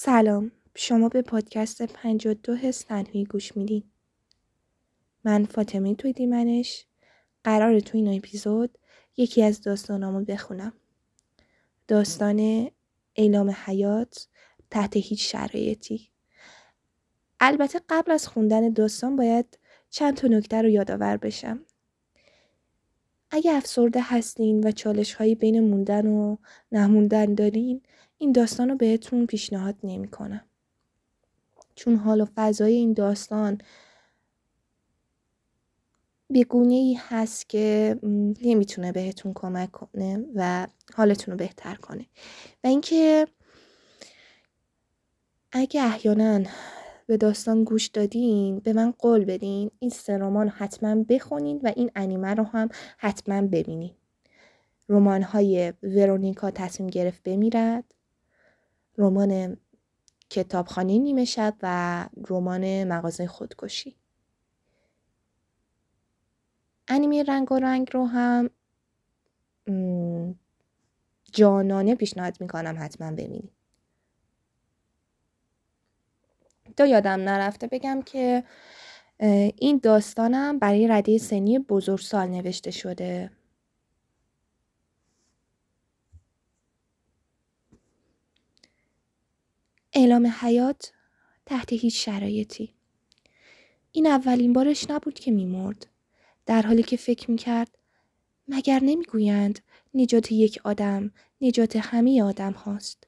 سلام. شما به پادکست 52 حس گوش میدین. من فاطمه توی دیمنش قرار تو این اپیزود یکی از داستانامو بخونم. داستان اعلام حیات تحت هیچ شرایطی. البته قبل از خوندن داستان باید چند تا نکته رو یادآور بشم. اگه افسرده هستین و چالش هایی بین موندن و نموندن دارین این داستان رو بهتون پیشنهاد نمی کنم. چون حال و فضای این داستان به گونه ای هست که نمی‌تونه بهتون کمک کنه و حالتون رو بهتر کنه. و اینکه اگه احیانا به داستان گوش دادین به من قول بدین این سه رمان حتما بخونین و این انیمه رو هم حتما ببینین. رمان های ورونیکا تصمیم گرفت بمیرد. رمان کتابخانه نیمه شب و رمان مغازه خودکشی. انیمه رنگ و رنگ رو هم جانانه پیشنهاد می‌کنم حتما ببینید تا یادم نرفته بگم که این داستانم برای رده سنی بزرگسال نوشته شده. اعلام حیات تحت هیچ شرایطی. این اولین بارش نبود که میمرد. در حالی که فکر می‌کرد مگر نمی‌گویند نجات یک آدم نجات همه آدم هاست.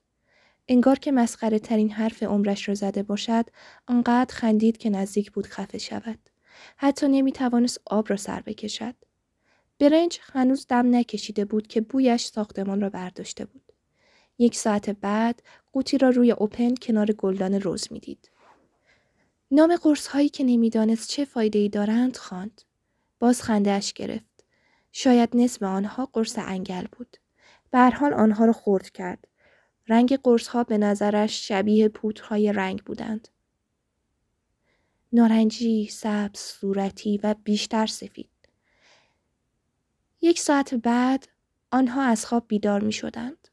انگار که مسخره ترین حرف عمرش را زده باشد آنقدر خندید که نزدیک بود خفه شود. حتی نمی توانست آب را سر بکشد. برنج هنوز دم نکشیده بود که بویش ساختمان را برداشته بود. یک ساعت بعد قوطی را روی اوپن کنار گلدان روز می‌دید. نام قرص هایی که نمی‌دانست چه فایده ای دارند خواند. باز خندهاش گرفت. شاید نصف آنها قرص انگل بود. به حال آنها را خورد کرد. رنگ قرص ها به نظرش شبیه پودرهای رنگ بودند. نارنجی، سبز، صورتی و بیشتر سفید. یک ساعت بعد آنها از خواب بیدار می شدند.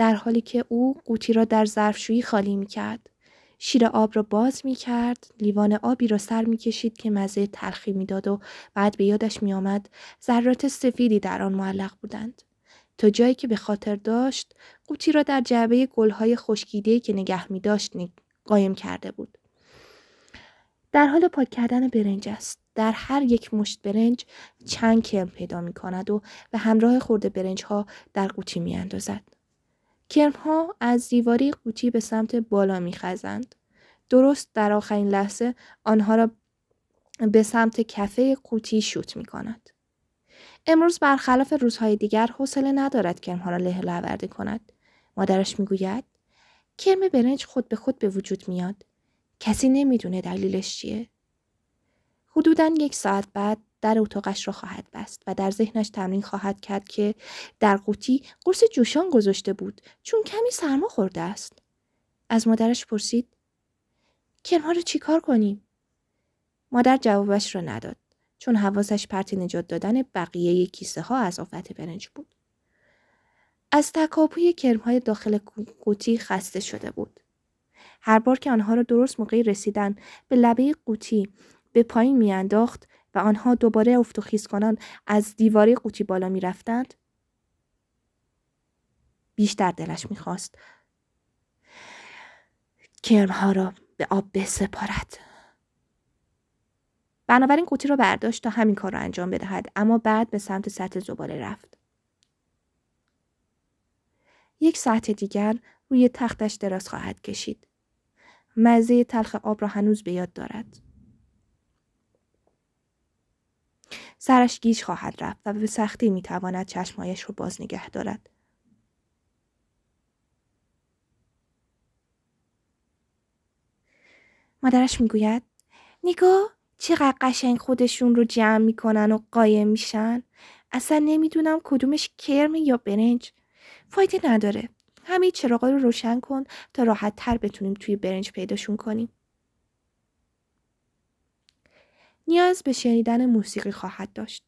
در حالی که او قوطی را در ظرفشویی خالی می کرد. شیر آب را باز می کرد، لیوان آبی را سر می کشید که مزه تلخی می داد و بعد به یادش می آمد ذرات سفیدی در آن معلق بودند. تا جایی که به خاطر داشت قوطی را در جعبه گلهای خشکیده که نگه می داشت قایم کرده بود. در حال پاک کردن برنج است. در هر یک مشت برنج چند کرم پیدا می کند و به همراه خورده برنج ها در قوطی می اندازد. کرمها از دیواری قوطی به سمت بالا میخزند. درست در آخرین لحظه آنها را به سمت کفه قوطی شوت می کند. امروز برخلاف روزهای دیگر حوصله ندارد کرمها را له لورده کند. مادرش می‌گوید کرم برنج خود به خود به وجود میاد. کسی نمی‌دونه دلیلش چیه. حدودا یک ساعت بعد در اتاقش را خواهد بست و در ذهنش تمرین خواهد کرد که در قوطی قرص جوشان گذاشته بود چون کمی سرما خورده است. از مادرش پرسید کرمها رو چیکار کنیم؟ مادر جوابش را نداد چون حواسش پرت نجات دادن بقیه کیسه ها از آفت برنج بود. از تکاپوی کرمهای داخل قوطی خسته شده بود. هر بار که آنها را درست موقعی رسیدن به لبه قوطی به پایین میانداخت و آنها دوباره افت و خیز کنان از دیواره قوطی بالا می رفتند؟ بیشتر دلش می‌خواست کرمها را به آب بسپارد. بنابراین قوطی را برداشت تا همین کار را انجام بدهد اما بعد به سمت سطح زباله رفت. یک ساعت دیگر روی تختش دراز خواهد کشید. مزه تلخ آب را هنوز به یاد دارد. سرش گیج خواهد رفت و به سختی می‌تواند چشمهایش را باز نگه دارد. مادرش می‌گوید نگاه چقدر قشنگ خودشون رو جمع می‌کنن و قایم میشن. اصلا نمی‌دونم کدومش کرم یا برنج. فایده نداره. همه چراغا رو روشن کن تا راحت تر بتونیم توی برنج پیداشون کنیم. نیاز به شنیدن موسیقی خواهد داشت.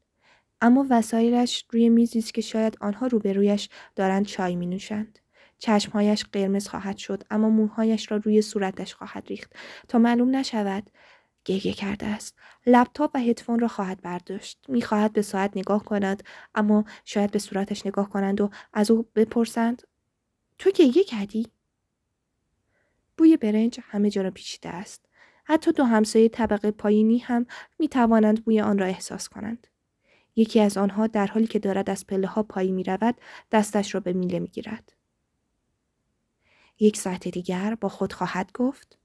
اما وسایلش روی میزی است که شاید آنها روبرویش دارند چای می نوشند. چشمهایش قرمز خواهد شد اما موهایش را روی صورتش خواهد ریخت تا معلوم نشود گریه کرده است لپتاپ و هدفون را خواهد برداشت می‌خواهد به ساعت نگاه کند اما شاید به صورتش نگاه کنند و از او بپرسند تو گریه کردی بوی برنج همه جا را پیچیده است حتی دو همسایه طبقه پایینی هم می توانند بوی آن را احساس کنند یکی از آنها در حالی که دارد از پله ها پایین می رود دستش را به میله می گیرد. یک ساعت دیگر با خود خواهد گفت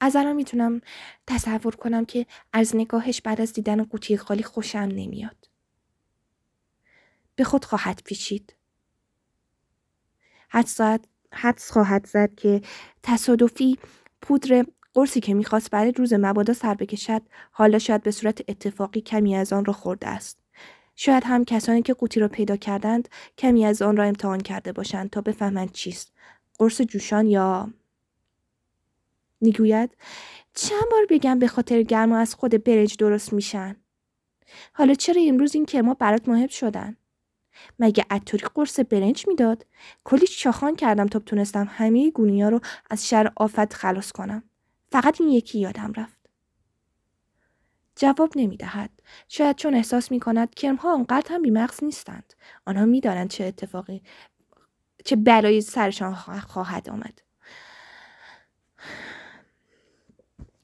از الان می‌تونم تصور کنم که از نگاهش بعد از دیدن قوطی خالی خوشم نمیاد. به خود خواهد پیچید. حدس خواهد زد که تصادفی پودر قرصی که می‌خواست برای روز مبادا سر بکشد حالا شاید به صورت اتفاقی کمی از آن را خورده است. شاید هم کسانی که قوطی را پیدا کردند کمی از آن را امتحان کرده باشند تا بفهمند چیست. قرص جوشان یا می‌گوید چند بار بگم به خاطر گرما از خود برنج درست میشن. حالا چرا امروز این کرما برات مهم شدن؟ مگه عطوری قرص برنج می‌داد کلی چاخان کردم تا تونستم همه گونیا رو از شر آفت خلاص کنم فقط این یکی یادم رفت جواب نمی دهد. شاید چون احساس می کند کرمها آنقدر هم بیمغز نیستند. آنها می دانند چه اتفاقی چه بلایی سرشان خواهد آمد.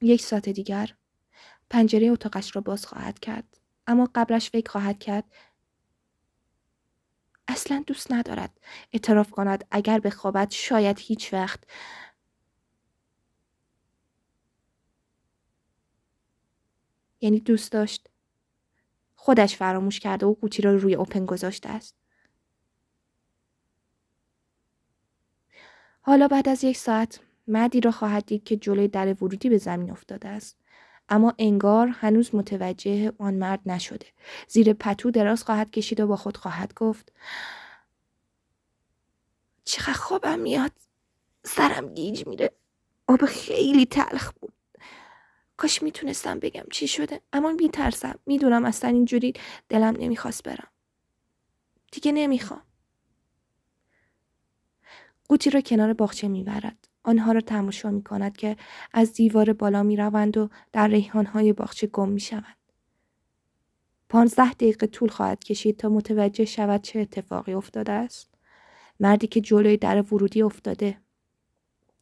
یک ساعت دیگر پنجره اتاقش را باز خواهد کرد. اما قبلش فکر خواهد کرد اصلا دوست ندارد. اعتراف کند اگر به خوابت شاید هیچ وقت. یعنی دوست داشت. خودش فراموش کرده و قوطی را روی اوپن گذاشته است. حالا بعد از یک ساعت مردی را خواهد دید که جلوی در ورودی به زمین افتاده است. اما انگار هنوز متوجه آن مرد نشده. زیر پتو دراز خواهد کشید و با خود خواهد گفت چقدر خوابم میاد. سرم گیج میره. آب خیلی تلخ بود. کاش می‌تونستم بگم چی شده. اما میترسم. می‌دونم اصلا اینجوری دلم نمی‌خواست برم. دیگه نمی‌خوام. قوطی را کنار باغچه می‌برد. آنها را تماشا می کند که از دیوار بالا می روند و در ریحانهای باغچه گم می شوند. پانزده دقیقه طول خواهد کشید تا متوجه شود چه اتفاقی افتاده است. مردی که جلوی در ورودی افتاده.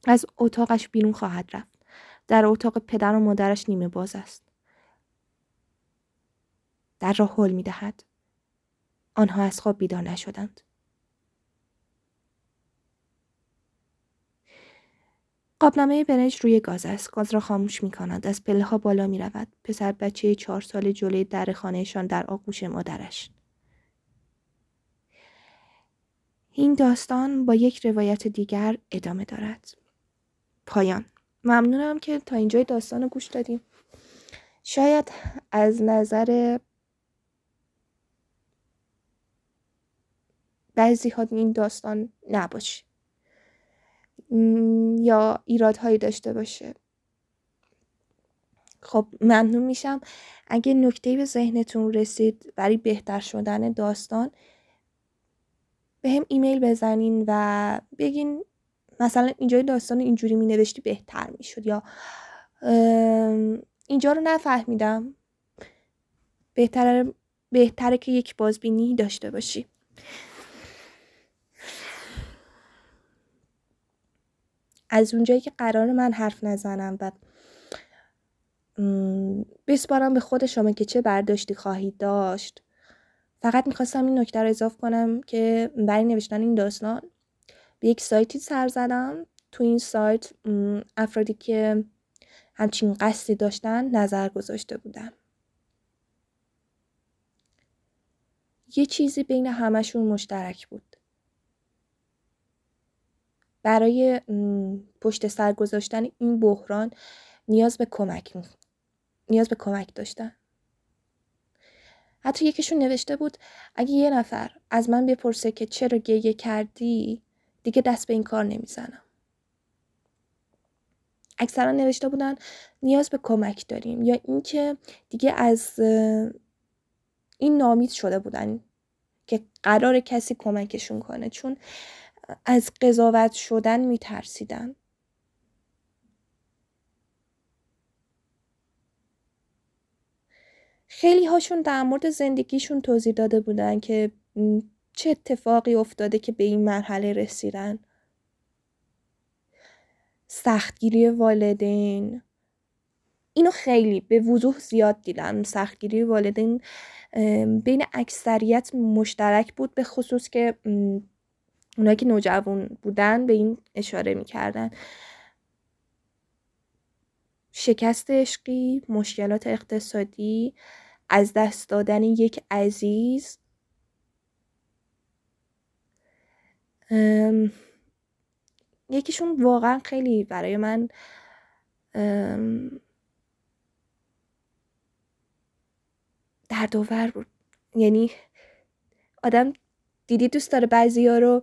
از اتاقش بیرون خواهد رفت. در اتاق پدر و مادرش نیمه باز است. در را حل می دهد. آنها از خواب بیدار نشدند. قابلمه برنج روی گاز است. گاز را خاموش می کند. از پله ها بالا می رود. پسر بچه چهار سال جلوی در خانهشان در آغوش مادرش. این داستان با یک روایت دیگر ادامه دارد. پایان. ممنونم که تا اینجای داستان رو گوش دادیم. شاید از نظر بعضی ها این داستان نباشه. یا ایرادهایی داشته باشه. خب ممنون میشم. اگه نکته به ذهنتون رسید برای بهتر شدن داستان به هم ایمیل بزنین و بگین مثلا اینجای داستان اینجوری می نوشتی بهتر می شد یا اینجا رو نفهمیدم. بهتره بهتره که یک بازبینی داشته باشی. از اونجایی که قرار من حرف نزنم و بسپارم به خود شما که چه برداشتی خواهید داشت فقط می‌خواستم این نکته رو اضاف کنم که برای نوشتن این داستان به یک سایتی سر زدم. تو این سایت افرادی که همچین قصدی داشتن نظر گذاشته بودم. یه چیزی بین همشون مشترک بود. برای پشت سر گذاشتن این بحران نیاز به کمک نیاز به کمک داشتن. حتی یکیشون نوشته بود اگه یه نفر از من بپرسه که چرا گریه کردی دیگه دست به این کار نمی‌زنم. اکثرا نوشته بودن نیاز به کمک داریم یا اینکه دیگه از این نامید شده بودن که قرار کسی کمکشون کنه. چون از قضاوت شدن میترسیدن خیلی هاشون در مورد زندگیشون توضیح داده بودن که چه اتفاقی افتاده که به این مرحله رسیدن. سختگیری والدین. اینو خیلی به وضوح زیاد دیدم. سختگیری والدین بین اکثریت مشترک بود به خصوص که اونایی که نوجوان بودن به این اشاره می‌کردن. شکست عشقی مشکلات اقتصادی از دست دادن یک عزیز یکیشون واقعا خیلی برای من دردآور بود. یعنی آدم دیدی دوست داره بعضی ها رو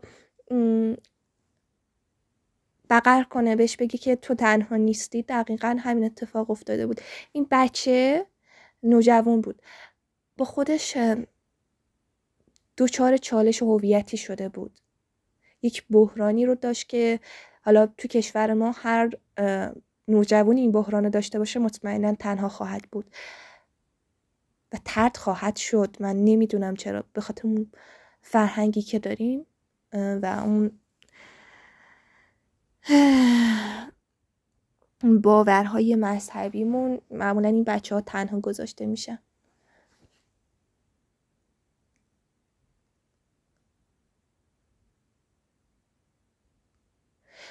بغر کنه بهش بگی که تو تنها نیستی. دقیقا همین اتفاق افتاده بود. این بچه نوجوان بود. با خودش دوچار چالش هویتی شده بود. یک بحرانی رو داشت که حالا تو کشور ما هر نوجوانی این بحران داشته باشه مطمئنا تنها خواهد بود. و ترد خواهد شد. من نمی‌دونم چرا. به خاطر فرهنگی که داریم. و اون باورهای مذهبیمون معمولا این بچه ها تنها گذاشته میشن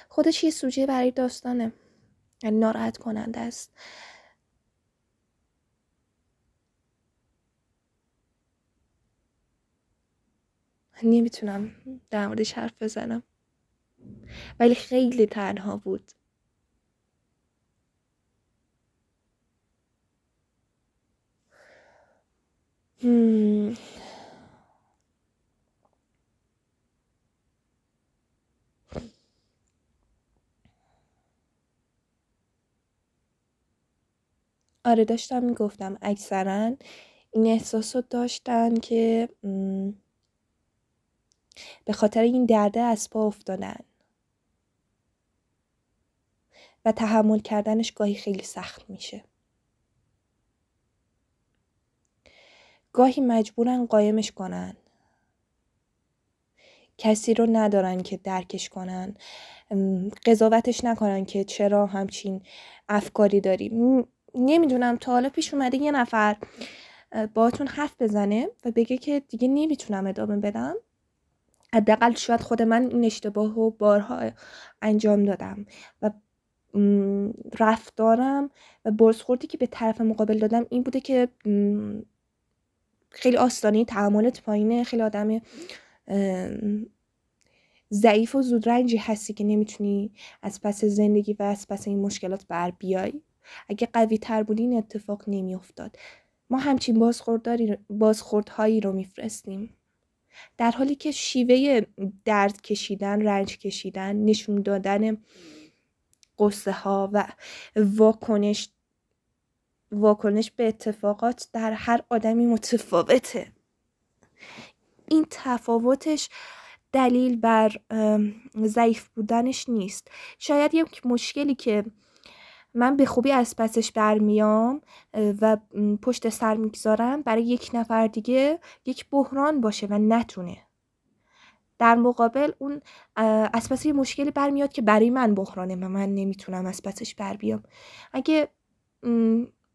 خودش یه سوژه برای داستانه. یعنی ناراحت کننده است. نمی‌تونم در موردش حرف بزنم. ولی خیلی تنها بود. آره داشتم می‌گفتم اکثرا این احساس رو داشتن که به خاطر این درده از پا افتادن. و تحمل کردنش گاهی خیلی سخت میشه. گاهی مجبورن قایمش کنن. کسی رو ندارن که درکش کنن. قضاوتش نکنن که چرا همچین افکاری داری. نمی‌دونم. تا حالا پیش اومده یه نفر باتون حرف بزنه و بگه که دیگه نمی‌تونم ادامه بدم. حداقل شاید خود من این اشتباه رو بارها انجام دادم و رفتارم و برسخوردی که به طرف مقابل دادم این بوده که خیلی آستانه تحملت پایینه خیلی آدم ضعیف و زودرنجی هستی که نمی‌تونی از پس زندگی و از پس این مشکلات بر بیای. اگه قوی تر بودی این اتفاق نمیافتاد. ما همچین بازخوردهایی رو میفرستیم. در حالی که شیوه درد کشیدن رنج کشیدن نشون دادن قصه ها و واکنش واکنش به اتفاقات در هر آدمی متفاوته. این تفاوتش دلیل بر ضعیف بودنش نیست. شاید یک مشکلی که من به خوبی از پسش برمیام و پشت سر می‌گذارم برای یک نفر دیگه یک بحران باشه و نتونه. در مقابل اون از پس یه مشکلی برمیاد که برای من بحرانه و من نمی‌تونم از پسش بر بیام. اگه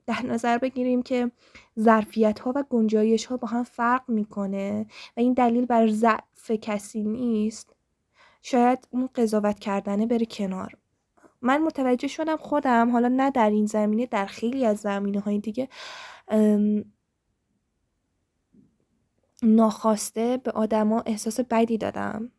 در نظر بگیریم که ظرفیت ها و گنجایش ها با هم فرق می‌کنه و این دلیل بر ضعف کسی نیست شاید اون قضاوت کردنه بره کنار. من متوجه شدم خودم حالا نه در این زمینه در خیلی از زمینه های دیگه ناخواسته به آدما احساس بدی دادم.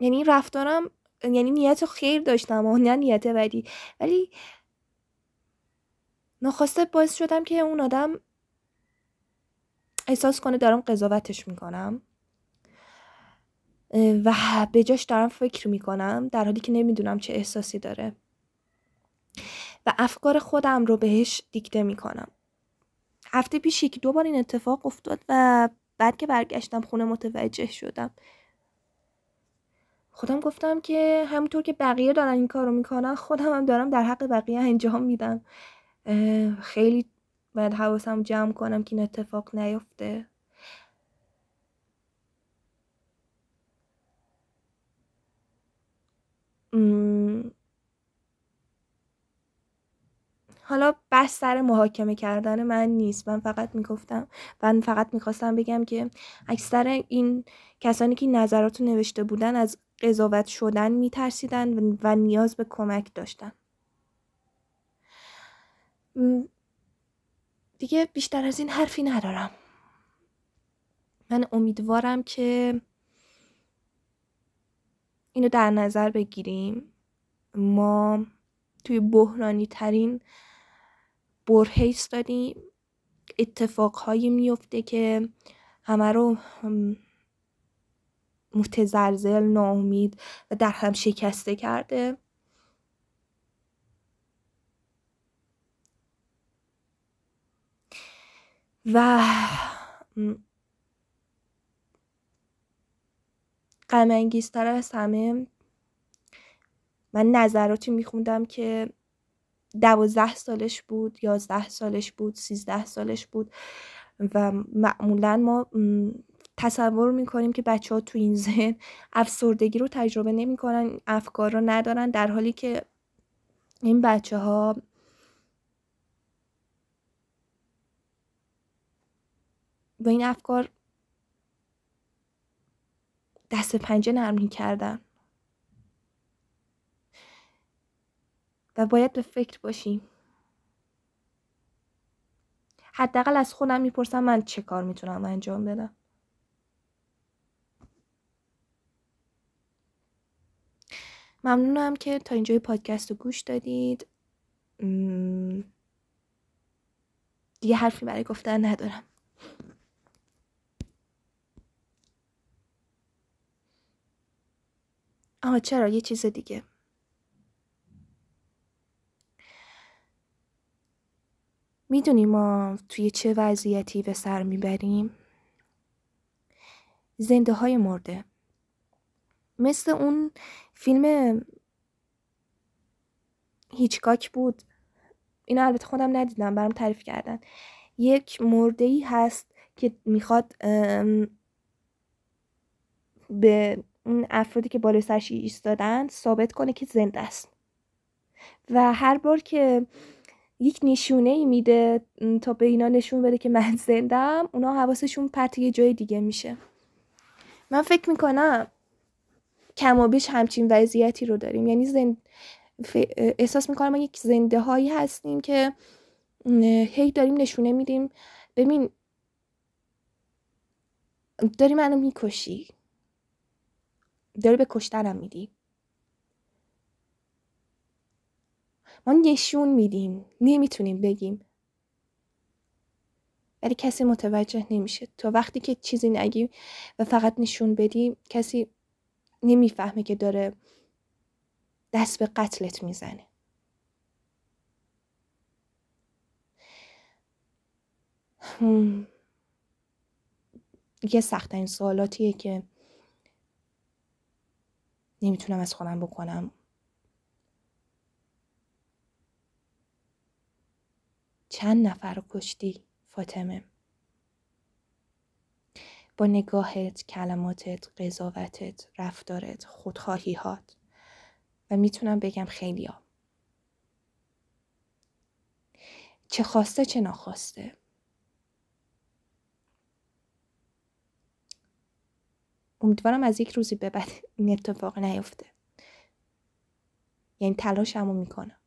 یعنی رفتارم یعنی نیت خیر داشتم و نه نیت بدی. ولی ناخواسته باعث شدم که اون آدم احساس کنه دارم قضاوتش می‌کنم. و به جاش دارم فکر می‌کنم در حالی که نمی‌دونم چه احساسی داره. و افکار خودم رو بهش دیکته می‌کنم. هفته پیش یک دو بار این اتفاق افتاد و بعد که برگشتم خونه متوجه شدم. خودم گفتم که همونطور که بقیه دارن این کارو می‌کنن خودم هم دارم در حق بقیه انجام میدم. خیلی باید حواسم جمع کنم که این اتفاق نیفته. حالا بس سر محاکمه کردن من نیست. من فقط می‌گفتم من فقط می‌خواستم بگم که اکثر این کسانی که نظرات نوشته بودن از قضاوت شدن میترسیدن و نیاز به کمک داشتن. دیگه بیشتر از این حرفی ندارم. من امیدوارم که اینو در نظر بگیریم. ما توی بحرانی ترین بره ایستادیم اتفاقهایی میفته که همه رو متزلزل ناامید و در هم شکسته کرده. و غم انگیزتر از همه من نظراتی میخوندم که دوازده سالش بود یازده سالش بود سیزده سالش بود و معمولا ما تصور می‌کنیم که بچه ها تو این ذهن افسردگی رو تجربه نمی‌کنن افکار رو ندارن در حالی که این بچه ها با این افکار دست پنجه نرمی کردن و باید به فکر باشیم حداقل از خودم می‌پرسم من چه کار می‌تونم انجام بدم. ممنونم که تا اینجای پادکست رو گوش دادید. دیگه حرفی برای گفتن ندارم. آها چرا؟ یه چیز دیگه. می‌دونی ما توی چه وضعیتی به سر می‌بریم؟ زنده های مرده. مثل اون فیلم هیچکاک بود. اینو البته خودم ندیدم برام تعریف کردن. یک مرده ای هست که می‌خواد به اون افرادی که بالای سرش ایستادن ثابت کنه که زنده است. و هر بار که یک نشونه ای میده تا به اینا نشون بده که من زندم اونا حواسشون پرت یه جای دیگه میشه. من فکر می‌کنم کم و بیش همچین وضعیتی رو داریم. یعنی زند... احساس می‌کنم یک زنده هایی هستیم که هی داریم نشونه میدیم. ببین داری منو می‌کشی. داری به کشتنم میدی. ما نشون میدیم نمی‌تونیم بگیم. ولی کسی متوجه نمیشه. تا وقتی که چیزی نگیم و فقط نشون بدیم کسی نمی‌فهمه که داره دست به قتلت می‌زنه. یه سخت این سوالاتیه که نمی‌تونم از خودم بکنم. چند نفر رو کشتی فاطمه؟ با نگاهت، کلماتت، قضاوتت، رفتارت، خودخواهیهات. و می‌تونم بگم خیلی ها. چه خواسته چه ناخواسته. امیدوارم از یک روزی به بعد این اتفاق نیفته. یعنی تلاشمو می‌کنم.